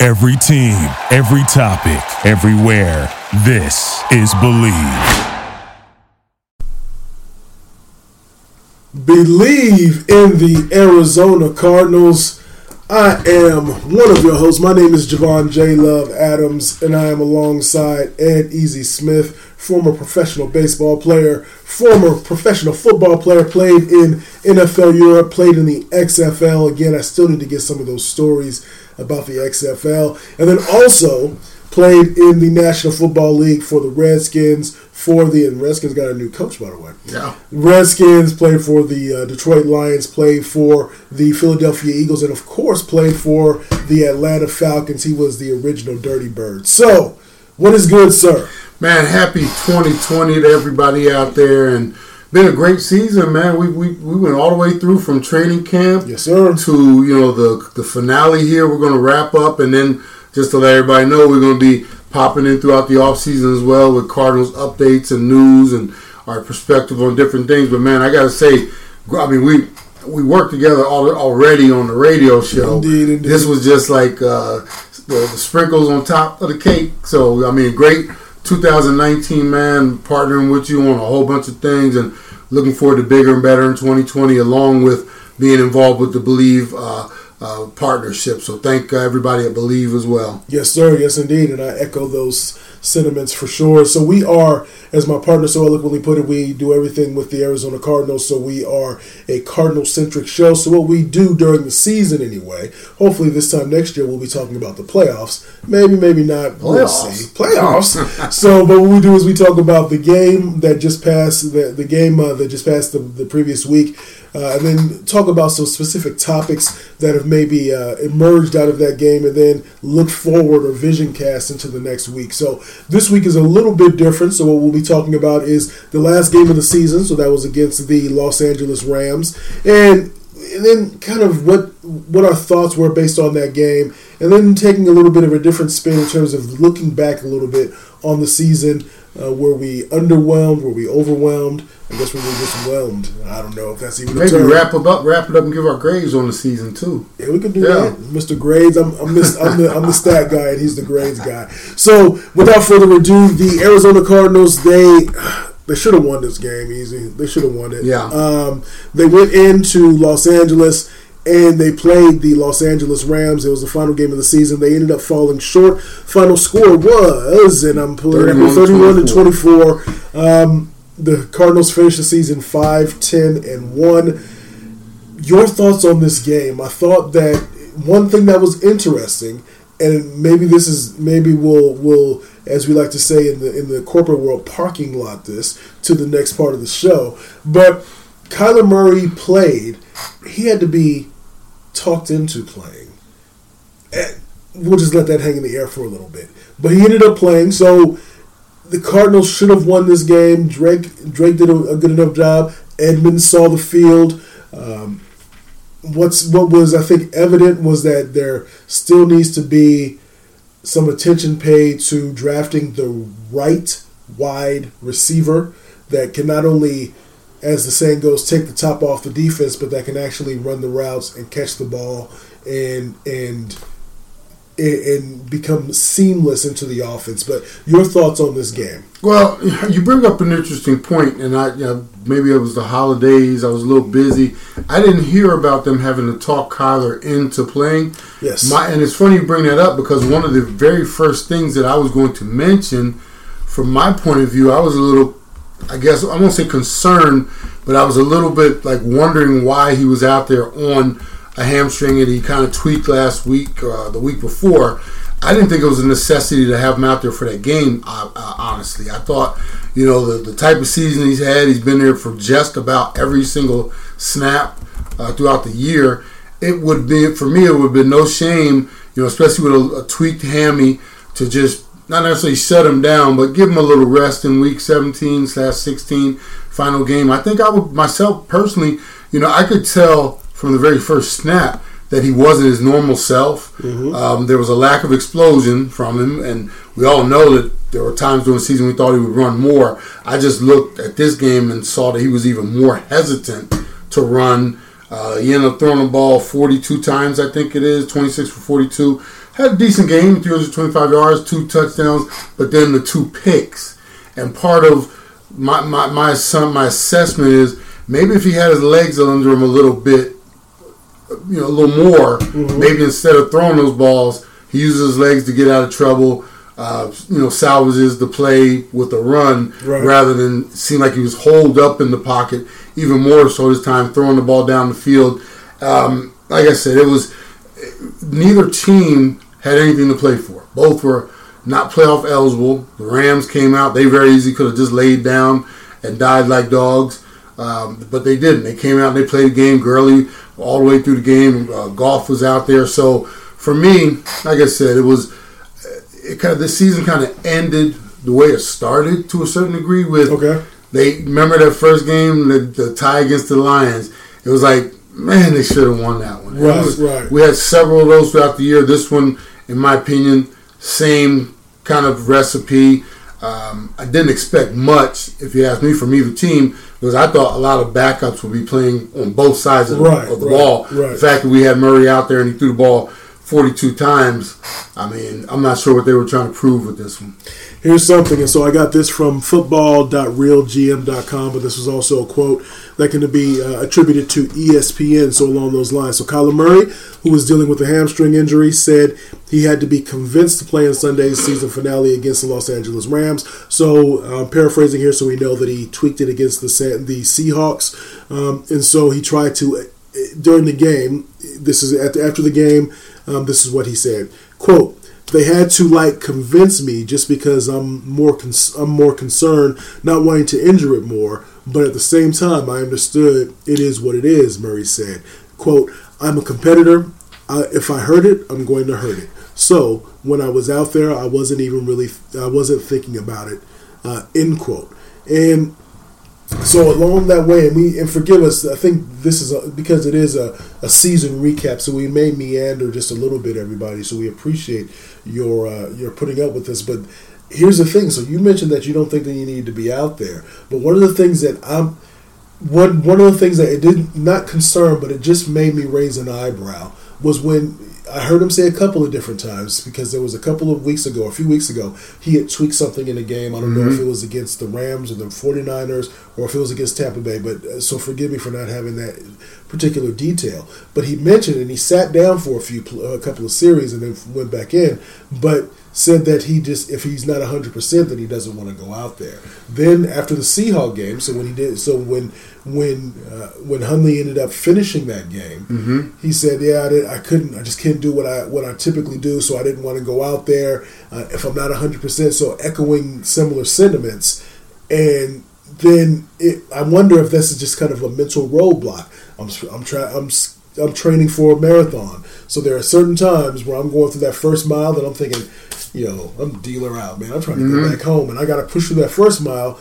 Every team, every topic, everywhere. This is Believe. Bleav in the Arizona Cardinals. I am one of your hosts. My name is Javon J. Love Adams, and I am alongside Ed Easy Smith, former professional baseball player, former professional football player, played in NFL Europe, played in the XFL. Again, I still need to get some of those stories about the XFL. And then also played in the National Football League for the Redskins, for the and Redskins got a new coach by the way. Yeah. Redskins played for the uh, Detroit Lions, played for the Philadelphia Eagles, and of course played for the Atlanta Falcons. He was the original Dirty Bird. So, what is good, sir? Man, happy 2020 to everybody out there, and been a great season, man. We, we, we went all the way through from training camp, yes, sir, to you know the the finale here. We're going to wrap up, and then just to let everybody know, we're going to be popping in throughout the off season as well with Cardinals updates and news and our perspective on different things. But man, I got to say, I mean we we worked together already on the radio show. Indeed, indeed. This was just like uh, the, the sprinkles on top of the cake. So I mean, great 2019 man partnering with you on a whole bunch of things and looking forward to bigger and better in 2020 along with being involved with the believe uh, uh, partnership. So thank everybody at believe as well. Yes sir. Yes indeed. And i echo those sentiments for sure. So we are, as my partner so eloquently put it, we do everything with the Arizona Cardinals. So we are a Cardinal centric show. So what we do during the season, anyway, hopefully this time next year we'll be talking about the playoffs. Maybe, maybe not. Playoffs. We'll see. Playoffs. so, but what we do is we talk about the game that just passed, the, the game uh, that just passed the, the previous week. Uh, and then talk about some specific topics that have maybe uh, emerged out of that game, and then look forward or vision cast into the next week. So this week is a little bit different. So what we'll be talking about is the last game of the season. So that was against the Los Angeles Rams, and and then kind of what what our thoughts were based on that game, and then taking a little bit of a different spin in terms of looking back a little bit on the season. Uh, were we underwhelmed? Were we overwhelmed? I guess we were just whelmed. I don't know if that's even maybe wrap it up, wrap it up, and give our grades on the season too. Yeah, we could do yeah. that, Mr. Grades. I'm I'm, Mr. I'm, the, I'm the stat guy, and he's the grades guy. So, without further ado, the Arizona Cardinals they they should have won this game easy. They should have won it. Yeah. Um, they went into Los Angeles and they played the Los Angeles Rams. It was the final game of the season. They ended up falling short. Final score was, and I'm pulling 31, 31 to 24. Um, the Cardinals finished the season 5, 10, and 1. Your thoughts on this game? I thought that one thing that was interesting, and maybe this is maybe we'll will as we like to say in the in the corporate world parking lot this to the next part of the show. But Kyler Murray played. He had to be talked into playing. And we'll just let that hang in the air for a little bit. But he ended up playing, so the Cardinals should have won this game. Drake Drake did a, a good enough job. Edmonds saw the field. Um, what's what was I think evident was that there still needs to be some attention paid to drafting the right wide receiver that can not only, as the saying goes, take the top off the defense, but that can actually run the routes and catch the ball and and and become seamless into the offense. But your thoughts on this game? Well, you bring up an interesting point, and I you know, maybe it was the holidays. I was a little busy. I didn't hear about them having to talk Kyler into playing. Yes, My, and it's funny you bring that up because one of the very first things that I was going to mention, from my point of view, I was a little, I guess I won't say concerned, but I was a little bit like wondering why he was out there on a hamstring that he kind of tweaked last week, uh, the week before. I didn't think it was a necessity to have him out there for that game. Uh, uh, honestly, I thought, you know, the, the type of season he's had, he's been there for just about every single snap uh, throughout the year. It would be for me. It would be no shame, you know, especially with a, a tweaked hammy, to just not necessarily shut him down, but give him a little rest in week 17 slash 16 final game. I think I would myself personally, you know, I could tell from the very first snap that he wasn't his normal self. Mm-hmm. Um, there was a lack of explosion from him, and we all know that there were times during the season we thought he would run more. I just looked at this game and saw that he was even more hesitant to run. Uh, he ended up throwing the ball 42 times, I think it is, 26 for 42. Had a decent game, 325 yards, two touchdowns, but then the two picks. And part of my my my, son, my assessment is maybe if he had his legs under him a little bit, you know, a little more, mm-hmm. maybe instead of throwing those balls, he uses his legs to get out of trouble. Uh, you know, salvages the play with a run right. rather than seem like he was holed up in the pocket. Even more so this time, throwing the ball down the field. Um, like I said, it was neither team had anything to play for. Both were not playoff eligible. The Rams came out; they very easily could have just laid down and died like dogs. Um, but they didn't. They came out and they played the game. Gurley all the way through the game. Uh, Goff was out there. So for me, like I said, it was it kind of the season kind of ended the way it started to a certain degree. With okay, they remember that first game, the, the tie against the Lions. It was like man, they should have won that one. Right, was, right. We had several of those throughout the year. This one, in my opinion, same kind of recipe. Um, I didn't expect much, if you ask me, from either team because I thought a lot of backups would be playing on both sides of, right, of the right, ball. Right. The fact that we had Murray out there and he threw the ball 42 times, I mean, I'm not sure what they were trying to prove with this one. Here's something, and so I got this from football.realgm.com, but this was also a quote that can be uh, attributed to ESPN, so along those lines. So Kyler Murray, who was dealing with a hamstring injury, said he had to be convinced to play in Sunday's season finale against the Los Angeles Rams. So uh, paraphrasing here, so we know that he tweaked it against the the Seahawks, um, and so he tried to uh, during the game. This is after the game. Um, this is what he said: "Quote." they had to like convince me just because I'm more cons- I'm more concerned not wanting to injure it more but at the same time I understood it is what it is Murray said. Quote I'm a competitor. I, if I hurt it I'm going to hurt it. So when I was out there I wasn't even really I wasn't thinking about it uh, end quote. And so along that way, and we and forgive us. I think this is a, because it is a, a season recap, so we may meander just a little bit, everybody. So we appreciate your uh, your putting up with this. But here's the thing: so you mentioned that you don't think that you need to be out there, but one of the things that I'm one one of the things that it did not concern, but it just made me raise an eyebrow was when I heard him say a couple of different times because there was a couple of weeks ago, a few weeks ago, he had tweaked something in the game. I don't mm-hmm. know if mm-hmm. it was against the Rams or the 49ers or if it was against Tampa Bay, but uh, so forgive me for not having that particular detail. But he mentioned and he sat down for a few a couple of series and then went back in, but said that he just if he's not 100% that he doesn't want to go out there. Then after the Seahawk game, so when he did so when when uh, when Hundley ended up finishing that game, mm-hmm. he said, "Yeah, I, did, I couldn't. I just can't do what I what I typically do, so I didn't want to go out there uh, if I'm not 100." percent So echoing similar sentiments, and then it, I wonder if this is just kind of a mental roadblock. I'm I'm trying I'm I'm training for a marathon, so there are certain times where I'm going through that first mile that I'm thinking, you know, I'm dealer out, man. I'm trying to mm-hmm. go back home, and I got to push through that first mile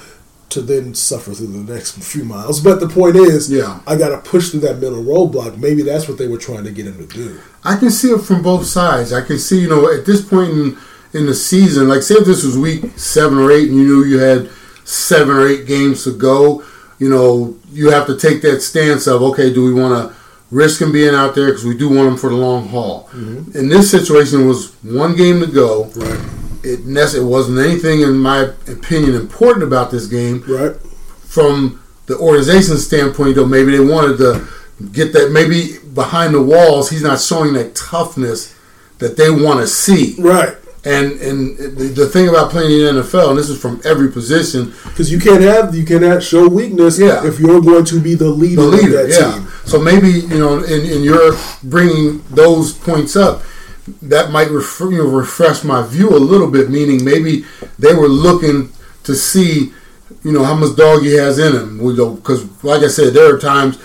to then suffer through the next few miles. But the point is, yeah, I got to push through that mental roadblock. Maybe that's what they were trying to get him to do. I can see it from both sides. I can see, you know, at this point in in the season, like say if this was week seven or eight, and you knew you had seven or eight games to go, you know, you have to take that stance of okay, do we want to risk him being out there because we do want him for the long haul. Mm-hmm. In this situation, was one game to go. Right it it wasn't anything in my opinion important about this game. Right. From the organization standpoint, though, maybe they wanted to get that. Maybe behind the walls, he's not showing that toughness that they want to see. Right. And and the, thing about playing in the NFL, and this is from every position, because you can't have you cannot show weakness. Yeah. If you're going to be the leader, the leader of that yeah. team. So maybe you know, in, in your bringing those points up, that might you know, refresh my view a little bit. Meaning maybe they were looking to see, you know, how much dog he has in him. Because, like I said, there are times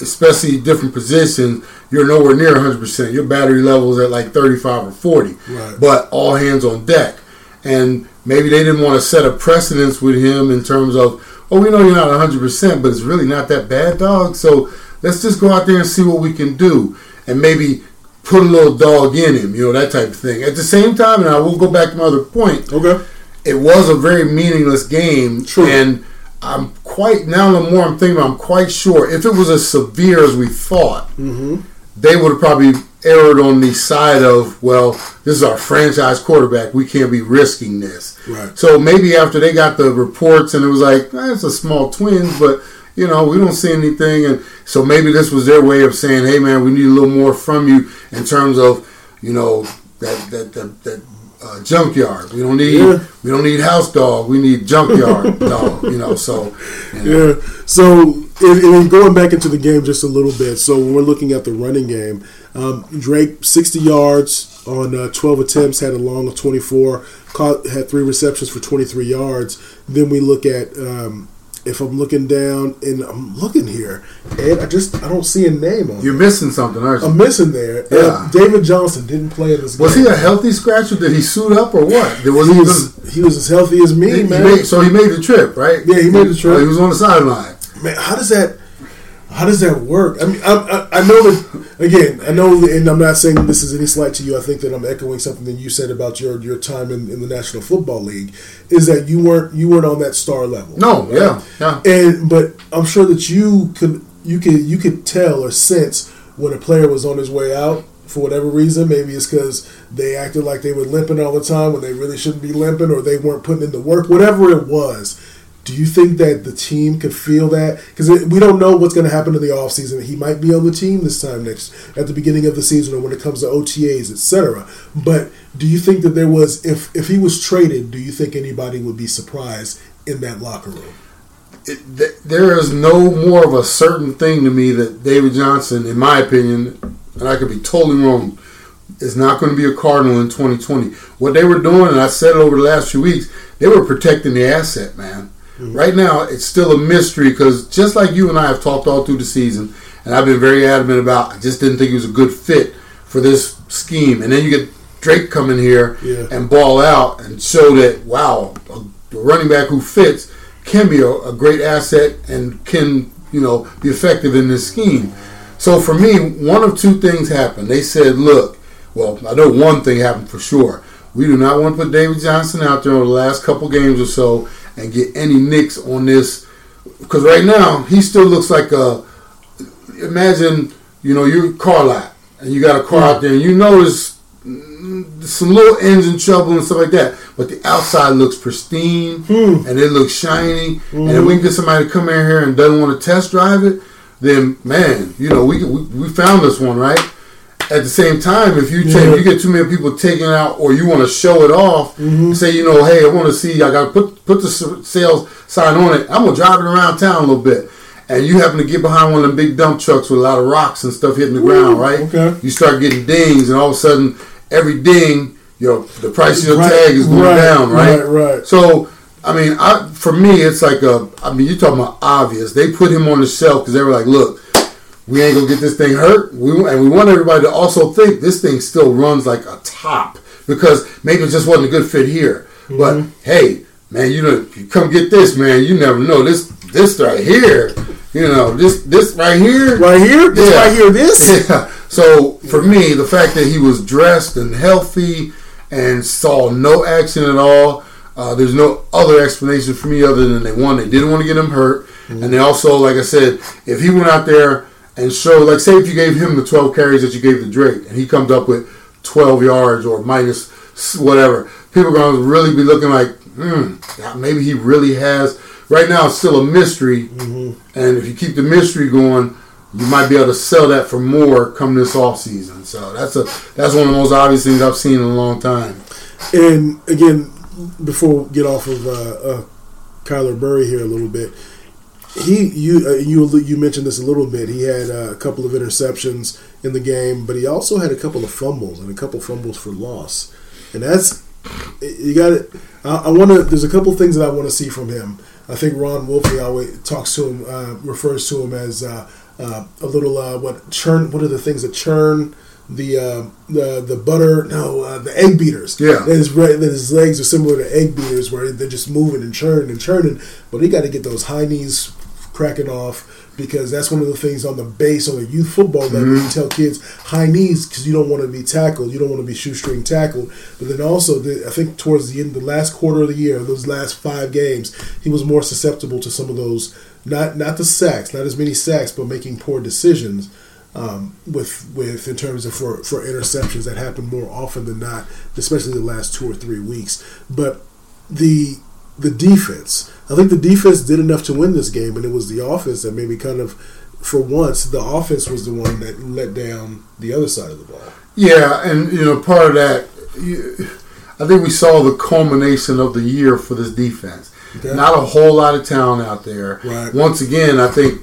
especially different positions, you're nowhere near 100%. Your battery level is at like 35 or 40. Right. But all hands on deck. And maybe they didn't want to set a precedence with him in terms of, oh, we know you're not 100%, but it's really not that bad, dog. So let's just go out there and see what we can do. And maybe put a little dog in him, you know, that type of thing. At the same time, and I will go back to my other point, Okay. it was a very meaningless game. True. And I'm quite, now the more I'm thinking, about I'm quite sure if it was as severe as we thought, Mm-hmm. they would have probably erred on the side of, well, this is our franchise quarterback. We can't be risking this. Right. So maybe after they got the reports and it was like, eh, it's a small twins, but you know, we don't see anything. And so maybe this was their way of saying, hey, man, we need a little more from you in terms of, you know, that that that, that uh, junkyard. We don't need Yeah. we don't need house dog. We need junkyard dog. You know, so you know, Yeah. So, and, and going back into the game just a little bit. So, when we're looking at the running game, um, Drake, 60 yards on uh, 12 attempts, had a long of 24, caught, had three receptions for 23 yards. Then we look at, um, if I'm looking down, and I'm looking here, and I just I don't see a name on you're it. missing something, aren't you? I'm missing there. Uh, Yeah. David Johnson didn't play in this was game. he a healthy scratch or did he suit up or what? There was He he was, he as healthy as me, He man. made, so he made the trip, right? Yeah, he made the trip. He was on the sideline. man, how does that how does that work? I mean, I, I, I know that again. I know, that, and I'm not saying this is any slight to you. I think that I'm echoing something that you said about your your time in, in the National Football League. Is that you weren't you weren't on that star level? No, yeah, yeah. And but I'm sure that you could you could you could tell or sense when a player was on his way out for whatever reason. Maybe it's because they acted like they were limping all the time when they really shouldn't be limping, or they weren't putting in the work. Whatever it was. Do you think that the team could feel that? Because we don't know what's going to happen in the offseason. He might be on the team this time next at the beginning of the season or when it comes to OTAs, etc. But do you think that there was if if he was traded, do you think anybody would be surprised in that locker room? It, th- there is no more of a certain thing to me that David Johnson, in my opinion, and I could be totally wrong, is not going to be a Cardinal in 2020. What they were doing, and I said it over the last few weeks, they were protecting the asset, man. Mm-hmm. Right now, it's still a mystery because just like you and I have talked all through the season, and I've been very adamant about, I just didn't think he was a good fit for this scheme. And then you get Drake come in here Yeah. and ball out and show that wow, a a running back who fits can be a, a great asset and can you know be effective in this scheme. So for me, one of two things happened. They said, look, well, I know one thing happened for sure. We do not want to put David Johnson out there over the last couple games or so and get any nicks on this because right now he still looks like a. Imagine you know your car lot and you got a car out there and you notice mm, some little engine trouble and stuff like that, but the outside looks pristine and it looks shiny. And if we can get somebody to come in here and doesn't want to test drive it, then man, you know we we, we found this one right. At the same time, if you take, Yeah. you get too many people taking out, or you want to show it off, mm-hmm. say you know, hey, I want to see, I got to put put the sales sign on it. I'm gonna drive it around town a little bit, and you happen to get behind one of them big dump trucks with a lot of rocks and stuff hitting the ground, right? okay. You start getting dings, and all of a sudden, every ding, your the price of your Right, tag is going right, down, right? right, right. So, I mean, I for me, it's like a. I mean, you're talking about obvious. They put him on the shelf because they were like, look, we ain't gonna get this thing hurt. We and we want everybody to also think this thing still runs like a top because maybe it just wasn't a good fit here. But Mm-hmm. hey, man, you know, you come get this, man. You never know this. This right here, you know, this this right here, Right here, this Yeah. right here, this. yeah. So for me, the fact that he was dressed and healthy and saw no action at all, uh, there's no other explanation for me other than they one, they didn't want to get him hurt, and they also, like I said, if he went out there and showed, like, say if you gave him the 12 carries that you gave to Drake, and he comes up with 12 yards or minus whatever, people are going to really be looking like, hmm, maybe he really has. Right now, it's still a mystery, and if you keep the mystery going, you might be able to sell that for more come this off season. So that's a that's one of the most obvious things I've seen in a long time. And again, before we get off of uh, uh, Kyler Murray here a little bit, he you uh, you you mentioned this a little bit. He had uh, a couple of interceptions in the game, but he also had a couple of fumbles and a couple fumbles for loss, and that's you got it. I, I want to. There's a couple things that I want to see from him. I think Ron Wolfley always talks to him, uh, refers to him as uh, uh, a little uh, what churn. What are the things that churn? The uh, the the butter no uh, the egg beaters Yeah. that his that his legs are similar to egg beaters where they're just moving and churning and churning but he got to get those high knees cracking off because that's one of the things on the base on the youth football level Mm-hmm. you tell kids high knees because you don't want to be tackled you don't want to be shoestring tackled but then also the, I think towards the end the last quarter of the year those last five games he was more susceptible to some of those not not the sacks not as many sacks but making poor decisions um, with with in terms of for, for interceptions that happen more often than not, especially the last two or three weeks. But the the defense, I think the defense did enough to win this game, and it was the offense that maybe kind of, for once, the offense was the one that let down the other side of the ball. Yeah, and you know, part of that, I think we saw the culmination of the year for this defense. Okay. Not a whole lot of talent out there. Right. Once again, I think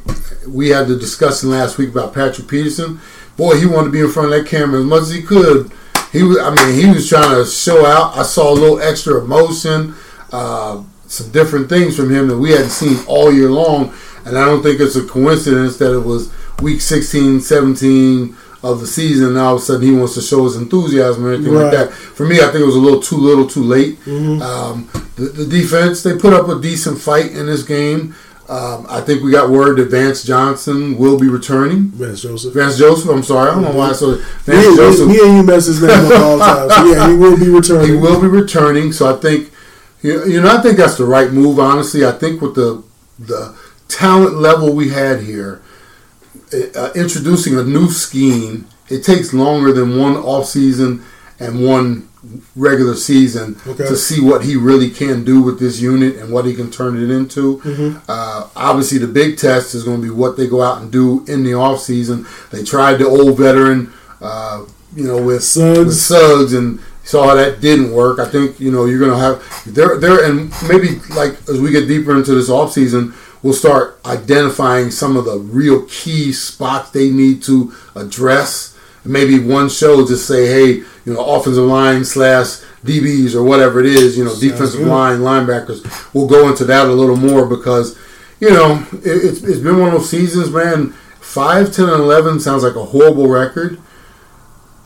we had the discussion last week about Patrick Peterson. Boy, he wanted to be in front of that camera as much as he could. He was, I mean, he was trying to show out. I saw a little extra emotion, uh, some different things from him that we hadn't seen all year long. And I don't think it's a coincidence that it was week 16, 17 of the season. And all of a sudden, he wants to show his enthusiasm or anything like that. For me, I think it was a little too little, too late. Um, the, the defense, they put up a decent fight in this game. Um, I think we got word that Vance Johnson will be returning. Vance Joseph. Vance Joseph, I'm sorry, I don't know why I said Vance me, Joseph. me and you mess his name up all the time. So yeah, he will be returning. He will be returning, so I think you you know I think that's the right move. Honestly, I think with the the talent level we had here, uh, introducing a new scheme, it takes longer than one off season and one regular season Okay. to see what he really can do with this unit and what he can turn it into. Uh, obviously, the big test is going to be what they go out and do in the off season. They tried the old veteran, uh, you know, with Suggs. with Suggs and saw how that didn't work. I think you know you're going to have there there and maybe like as we get deeper into this off season, we'll start identifying some of the real key spots they need to address. Maybe one show just say, hey, you know, offensive line slash DBs or whatever it is, you know, defensive good. line, linebackers. We'll go into that a little more because, you know, it, it's, it's been one of those seasons, man. 5, 10, and 11 sounds like a horrible record.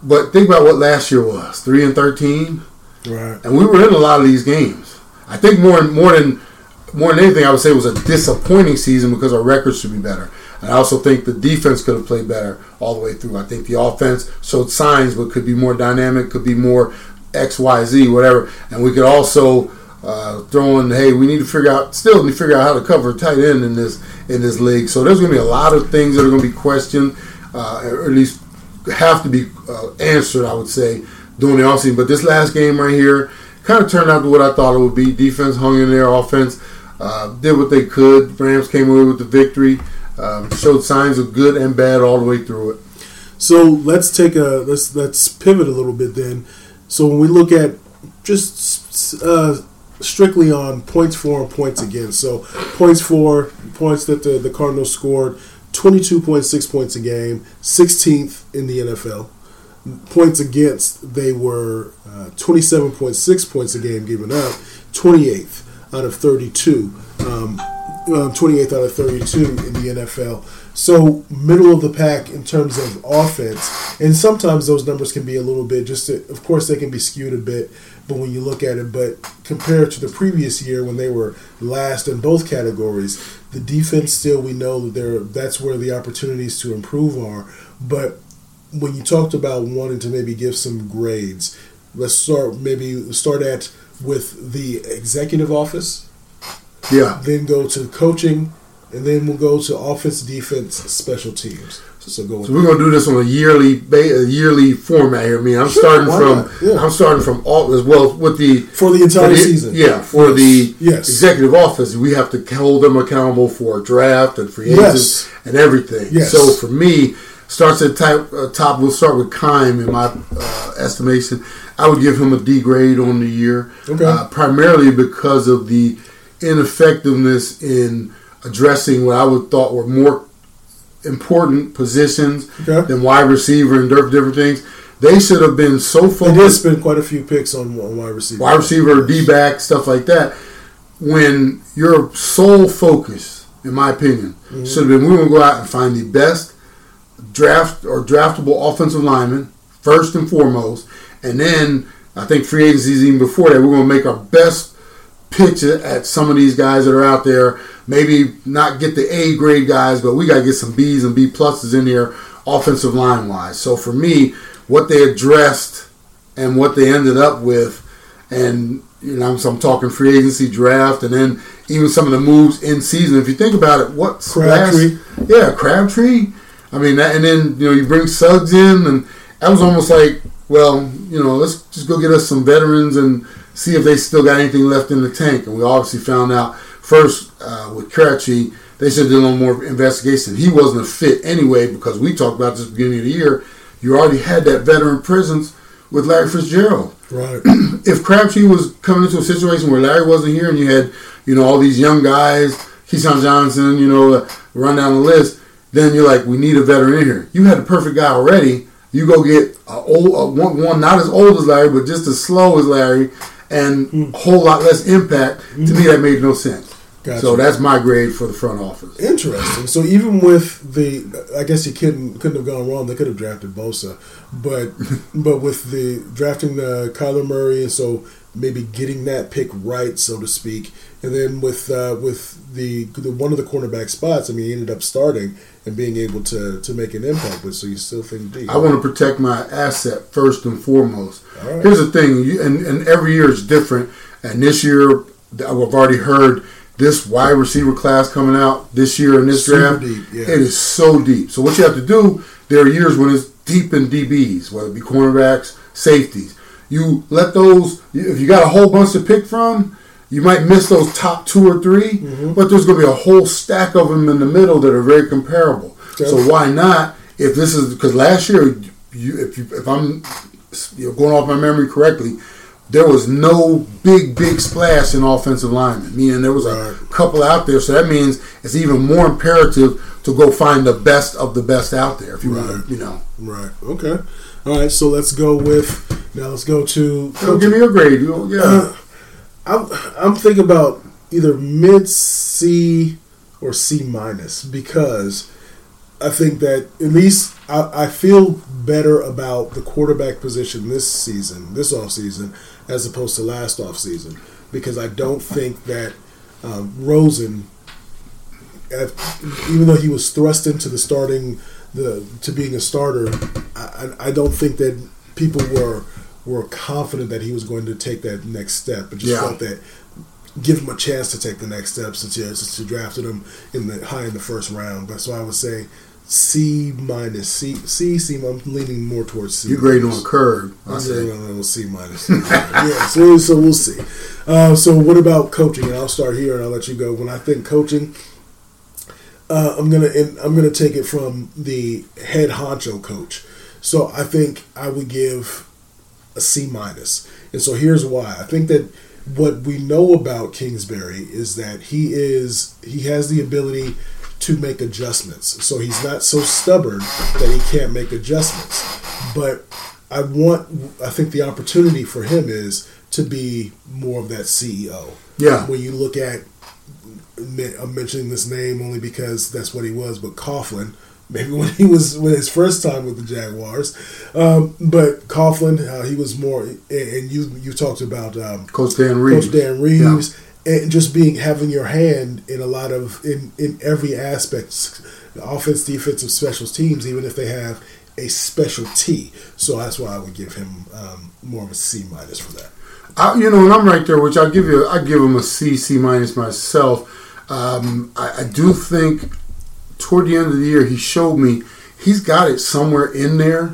But think about what last year was 3 and 13 Right. and we were in a lot of these games. I think more more than more than anything, I would say it was a disappointing season because our records should be better. And I also think the defense could have played better all the way through. I think the offense showed signs, but could be more dynamic, could be more X, Y, Z, whatever. And we could also uh, throw in, hey, we need to figure out, still need to figure out how to cover a tight end in this in this league. So there's going to be a lot of things that are going to be questioned, uh, or at least have to be uh, answered, I would say, during the offseason. But this last game right here kind of turned out to what I thought it would be. Defense hung in there, offense uh, did what they could. Rams came away with the victory, um, showed signs of good and bad all the way through it. So let's take a let's let's pivot a little bit then. So when we look at just uh, strictly on points for and points against, so points for points that the the Cardinals scored, twenty two point six points a game, sixteenth in the NFL. Points against, they were uh, twenty seven point six points a game given up, twenty eighth out of thirty two. Um, um, 28th out of 32 in the NFL. So middle of the pack in terms of offense, and sometimes those numbers can be a little bit just. To, of course, they can be skewed a bit, but when you look at it, but compared to the previous year when they were last in both categories, the defense still we know that there that's where the opportunities to improve are. But when you talked about wanting to maybe give some grades, let's start maybe start at with the executive office Yeah. then go to coaching, and then we'll go to offense, defense, special teams. So go So we're gonna do this on a yearly ba- a yearly format here. I mean, I'm Sure, starting from? Yeah. I'm starting from all as well with the for the entire for the- season. Yeah, for Yes. the yes, executive office, we have to hold them accountable for draft and free Yes. and everything. Yes. So for me, starts at type, uh, top. We'll start with Keim in my uh, estimation. I would give him a D grade on the year, Okay. uh, primarily because of the ineffectiveness in addressing what I would thought were more important positions Okay. than wide receiver and different different things. They should have been so focused. They did spend quite a few picks on, on wide receiver. wide receiver, D back, stuff like that. When your sole focus in my opinion, mm-hmm. should have been we going to go out and find the best draft or draftable offensive lineman first and foremost, and then I think free agencies even before that we're going to make our best pitch at some of these guys that are out there. Maybe not get the A grade guys, but we got to get some B's and B pluses in here offensive line wise. So for me, what they addressed and what they ended up with, and you know, so I'm talking free agency draft, and then even some of the moves in season. If you think about it, what Crabtree, yeah, Crabtree. I mean, that, and then you know you bring Suggs in, and that was almost like, well, you know, let's just go get us some veterans and see if they still got anything left in the tank. And we obviously found out first uh, with Crabtree, they should do a little more investigation. He wasn't a fit anyway because we talked about this beginning of the year. You already had that veteran presence with Larry Fitzgerald. Right. if Crabtree was coming into a situation where Larry wasn't here and you had, you know, all these young guys, KeeSean Johnson, you know, uh, run down the list, then you're like, we need a veteran in here. You had a perfect guy already. You go get a old a one, one not as old as Larry, but just as slow as Larry, and mm. a whole lot less impact. Mm-hmm. To me, that made no sense. Gotcha. So that's my grade for the front office. Interesting. So even with the, I guess you couldn't couldn't have gone wrong. They could have drafted Bosa, but but with the drafting the Kyler Murray, and so maybe getting that pick right, so to speak, and then with uh, with the, the one of the cornerback spots, I mean, he ended up starting and being able to to make an impact. But so you still think deep. I want to protect my asset first and foremost. Right. Here's the thing, you, and and every year is different. And this year, I've already heard this wide receiver class coming out this year in this Super draft, deep, yeah. it is so deep. So what you have to do, there are years when it's deep in DBs, whether it be cornerbacks, safeties. You let those. If you got a whole bunch to pick from, you might miss those top two or 3 mm-hmm. but there's going to be a whole stack of them in the middle that are very comparable. So why not? If this is because last year, you, if you, if I'm you know, going off my memory correctly, there was no big, big splash in offensive linemen. Meaning there was a couple out there, so that means it's even more imperative to go find the best of the best out there. If you right. want, you know. Right. Okay. All right. So let's go with now. Let's go to. So give me a grade. Yeah. Uh, I'm I'm thinking about either mid C or C minus because I think that at least I, I feel better about the quarterback position this season, this off season as opposed to last off season because I don't think that um, Rosen, even though he was thrust into the starting the to being a starter, I, I don't think that people were were confident that he was going to take that next step, but just yeah. felt that give him a chance to take the next step since you, since you drafted him in the high in the first round. But so I would say C minus C C C. I'm leaning more towards C. You're grading on a curve. I'm grading on a C minus. yeah, so so we'll see. Uh, so what about coaching? And I'll start here and I'll let you go. When I think coaching, uh, I'm gonna I'm gonna take it from the head honcho coach. So I think I would give a C minus, minus. and so here's why. I think that what we know about Kingsbury is that he is he has the ability to make adjustments. So he's not so stubborn that he can't make adjustments. But I want, I think the opportunity for him is to be more of that CEO. Yeah. When you look at, I'm mentioning this name only because that's what he was, but Coughlin, maybe when he was when his first time with the Jaguars. Um, but Coughlin, uh, he was more, and you you talked about um, Coach Dan Reeves. Coach Dan Reeves. Yeah and just being having your hand in a lot of in in every aspect, offense, defensive, special teams, even if they have a specialty. So that's why I would give him um, more of a C minus for that. I, you know, and I'm right there, which I give you, I give him a C, C minus myself. Um, I, I do think toward the end of the year, he showed me he's got it somewhere in there.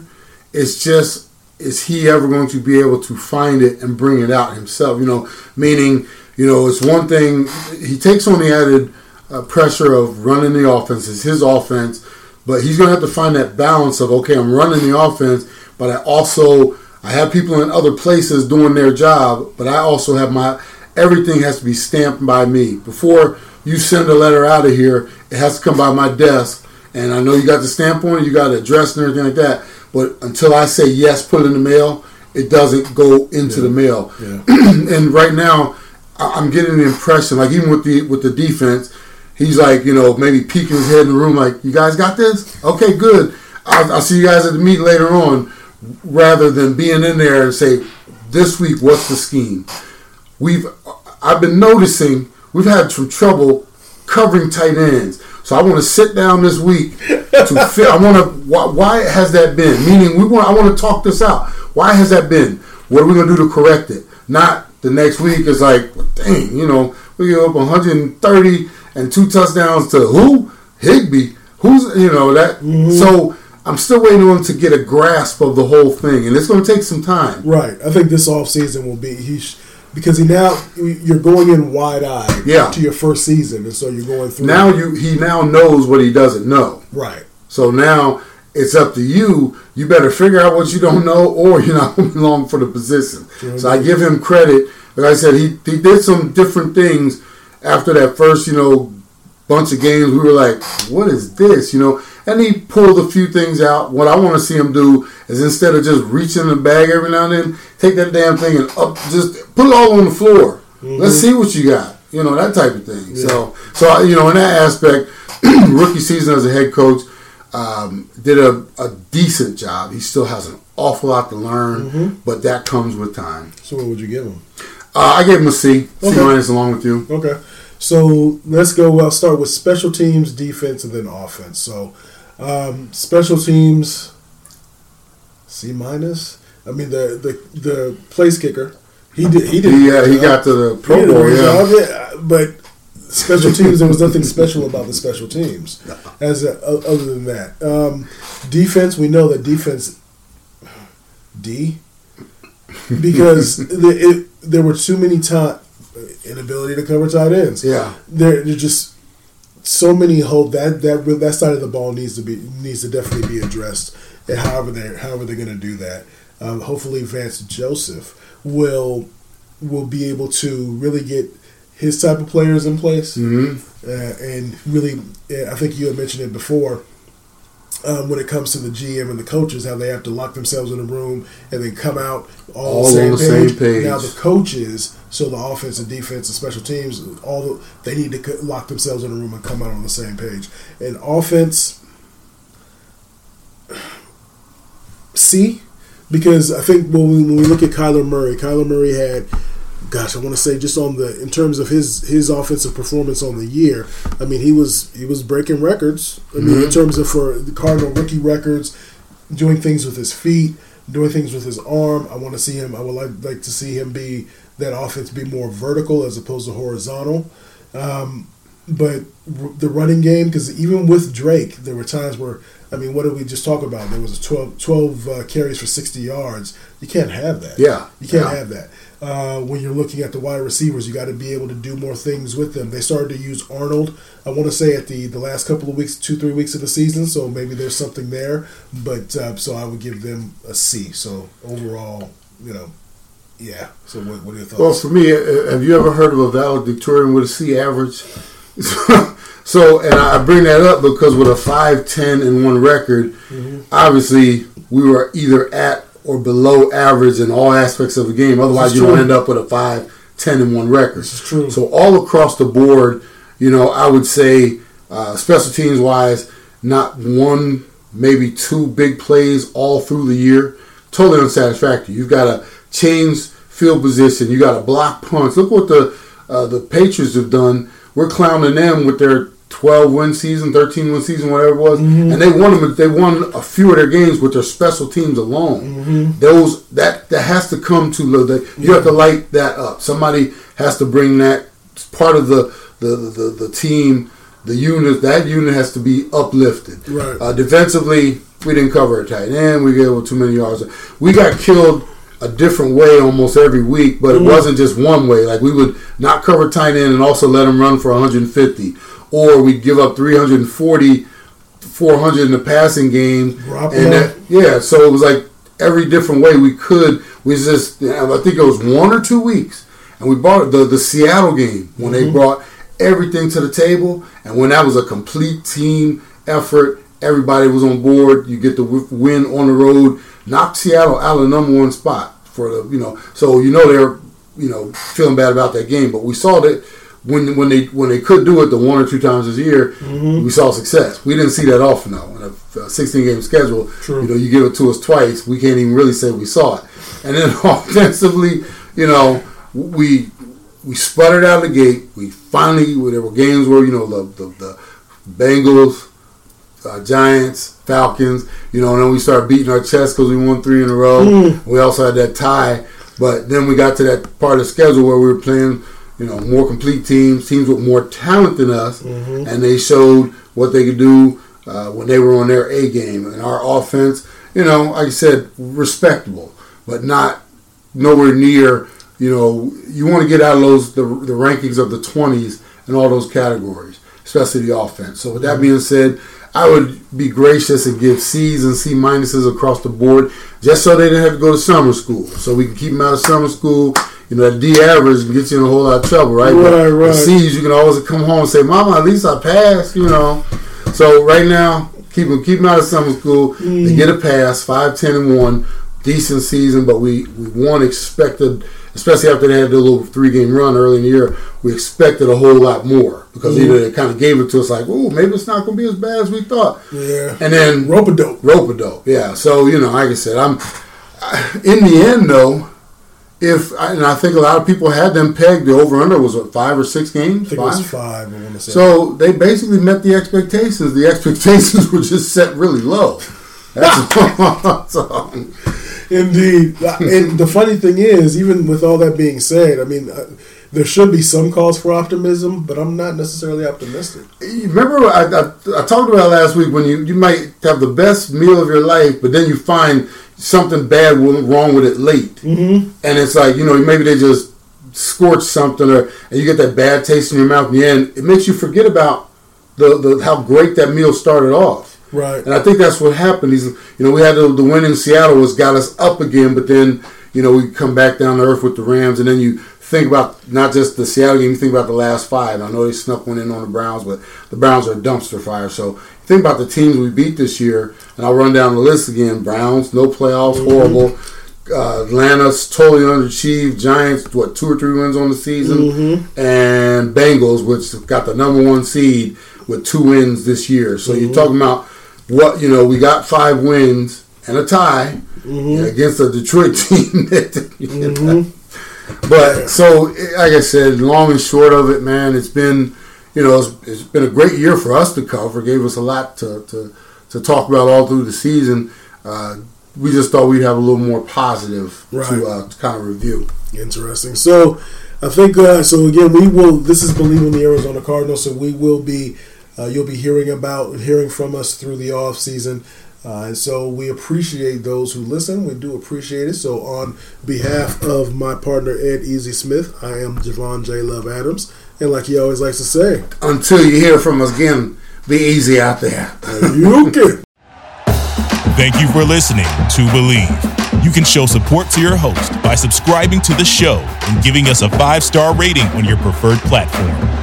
It's just, is he ever going to be able to find it and bring it out himself? You know, meaning you know, it's one thing he takes on the added uh, pressure of running the offense. It's his offense, but he's going to have to find that balance of okay, I'm running the offense, but I also I have people in other places doing their job, but I also have my everything has to be stamped by me before you send a letter out of here. It has to come by my desk, and I know you got the stamp on it, you got the address and everything like that. But until I say yes, put it in the mail, it doesn't go into yeah. the mail. Yeah. and right now I'm getting the impression, like even with the with the defense, he's like, you know, maybe peeking his head in the room, like, you guys got this? Okay, good. I'll, I'll see you guys at the meet later on, rather than being in there and say, this week, what's the scheme? We've, I've been noticing we've had some trouble covering tight ends. So I want to sit down this week to fit. I want to. Why, why has that been? Meaning, we want. I want to talk this out. Why has that been? What are we going to do to correct it? Not the next week is like, well, dang, you know, we give up 130 and two touchdowns to who? Higbee. Who's you know that? Mm-hmm. So I'm still waiting on him to get a grasp of the whole thing, and it's going to take some time. Right. I think this off season will be he. Sh- because he now you're going in wide eyed yeah. to your first season, and so you're going through. Now you he now knows what he doesn't know. Right. So now it's up to you. You better figure out what you don't know, or you're not going to be long for the position. Sure so I give him credit. Like I said, he he did some different things after that first you know bunch of games. We were like, what is this? You know. And he pulled a few things out. What I want to see him do is instead of just reaching the bag every now and then, take that damn thing and up, just put it all on the floor. Mm-hmm. Let's see what you got. You know that type of thing. Yeah. So, so you know, in that aspect, rookie season as a head coach, um, did a, a, decent job. He still has an awful lot to learn, mm-hmm. but that comes with time. So, what would you give him? Uh, I gave him a C. Okay. C minus along with you. Okay. So let's go. I'll start with special teams, defense, and then offense. So, um, special teams, C minus. I mean the the the place kicker. He did. He did. Yeah, he got to the Pro Bowl. Yeah, but special teams. there was nothing special about the special teams. As a, other than that, um, defense. We know that defense. D. Because the, it, there were too many times inability to cover tight ends. Yeah, there, there's just so many hope that that that side of the ball needs to be needs to definitely be addressed. And however they however they're going to do that, um, hopefully Vance Joseph will will be able to really get his type of players in place, mm-hmm. uh, and really, I think you had mentioned it before um, when it comes to the GM and the coaches, how they have to lock themselves in a room and then come out all, all the, same, on the page. same page. Now the coaches, so the offense and defense and special teams, all the, they need to lock themselves in a room and come out on the same page. And offense, see, because I think when we, when we look at Kyler Murray, Kyler Murray had gosh, I want to say just on the in terms of his his offensive performance on the year. I mean, he was he was breaking records. I mean, mm-hmm. in terms of for the Cardinal rookie records, doing things with his feet, doing things with his arm. I want to see him. I would like like to see him be that offense be more vertical as opposed to horizontal. Um, but the running game, because even with Drake, there were times where I mean, what did we just talk about? There was a 12, 12 uh, carries for 60 yards. You can't have that. Yeah. You can't yeah. have that. Uh, when you're looking at the wide receivers, you got to be able to do more things with them. They started to use Arnold, I want to say, at the, the last couple of weeks, two, three weeks of the season, so maybe there's something there. But uh, so I would give them a C. So overall, you know, yeah. So what, what are your thoughts? Well, for me, uh, have you ever heard of a valedictorian with a C average? so, and I bring that up because with a 5 10 and 1 record, mm-hmm. obviously we were either at or below average in all aspects of the game. Otherwise, you don't end up with a 5 10 and 1 record. This is true. So, all across the board, you know, I would say uh, special teams wise, not one, maybe two big plays all through the year. Totally unsatisfactory. You've got to change field position. You got to block punts. Look what the uh, the Patriots have done. We're clowning them with their 12 win season, 13 win season, whatever it was, mm-hmm. and they won them. They won a few of their games with their special teams alone. Mm-hmm. Those that that has to come to the. You yeah. have to light that up. Somebody has to bring that part of the the the, the team. The unit that unit has to be uplifted. Right. Uh, defensively, we didn't cover a tight end. We gave up too many yards. We got killed a different way almost every week, but it mm-hmm. wasn't just one way. Like we would not cover tight end and also let them run for 150 or we give up 340, 400 in the passing game. and that, yeah, so it was like every different way we could. We just, I think it was one or two weeks, and we bought the the Seattle game when mm-hmm. they brought everything to the table, and when that was a complete team effort. Everybody was on board. You get the win on the road. Knock Seattle out of the number one spot for the you know. So you know they're you know feeling bad about that game, but we saw that when when they when they could do it the one or two times a year, mm-hmm. we saw success. We didn't see that often though. In a 16 game schedule, True. you know, you give it to us twice, we can't even really say we saw it. And then offensively, you know, we we sputtered out of the gate. We finally, there were games where you know the the, the Bengals, uh, Giants, Falcons, you know, and then we started beating our chest because we won three in a row. Mm. We also had that tie, but then we got to that part of the schedule where we were playing you know, more complete teams, teams with more talent than us, mm-hmm. and they showed what they could do uh, when they were on their A game. And our offense, you know, like I said, respectable, but not nowhere near. You know, you want to get out of those the, the rankings of the twenties and all those categories, especially the offense. So with that mm-hmm. being said, I would be gracious and give C's and C minuses across the board, just so they didn't have to go to summer school, so we can keep them out of summer school you know, that D average gets you in a whole lot of trouble, right? Right, but right. C's, you can always come home and say, "Mama, at least I passed," you know. So right now, keep them keep them out of summer school. Mm. They get a pass, five, ten, and one, decent season, but we we one expected, especially after they had the little three game run early in the year, we expected a whole lot more because mm. either they kind of gave it to us like, "Oh, maybe it's not going to be as bad as we thought," yeah, and then rope a dope, rope a dope, yeah. So you know, like I said, I'm in the end though if and I think a lot of people had them pegged. The over under was what five or six games. I five? it was five. I want to say. So they basically met the expectations. The expectations were just set really low. That's. Indeed, and the funny thing is, even with all that being said, I mean, uh, there should be some cause for optimism, but I'm not necessarily optimistic. You Remember, I, I, I talked about last week when you you might have the best meal of your life, but then you find something bad wrong with it late, mm-hmm. and it's like you know maybe they just scorched something, or and you get that bad taste in your mouth in the end. It makes you forget about the, the how great that meal started off. Right. And I think that's what happened. These, you know, we had the, the win in Seattle was got us up again, but then you know we come back down to earth with the Rams, and then you think about not just the Seattle game, you think about the last five. I know they snuck one in on the Browns, but the Browns are a dumpster fire. So think about the teams we beat this year, and I'll run down the list again. Browns, no playoffs, mm-hmm. horrible. Uh, Atlanta's totally underachieved. Giants, what two or three wins on the season, mm-hmm. and Bengals, which got the number one seed with two wins this year. So mm-hmm. you're talking about what you know. We got five wins and a tie mm-hmm. against a Detroit team. that, but so, like I said, long and short of it, man, it's been, you know, it's, it's been a great year for us to cover. Gave us a lot to to, to talk about all through the season. Uh, we just thought we'd have a little more positive right. to, uh, to kind of review. Interesting. So, I think uh, so. Again, we will. This is Bleav in the Arizona Cardinals, so we will be. Uh, you'll be hearing about hearing from us through the off season. Uh, and so we appreciate those who listen. We do appreciate it. So on behalf of my partner Ed Easy Smith, I am Javon J. Love Adams, and like he always likes to say, until you hear from us again, be easy out there. you can. Thank you for listening to Bleav. You can show support to your host by subscribing to the show and giving us a five star rating on your preferred platform.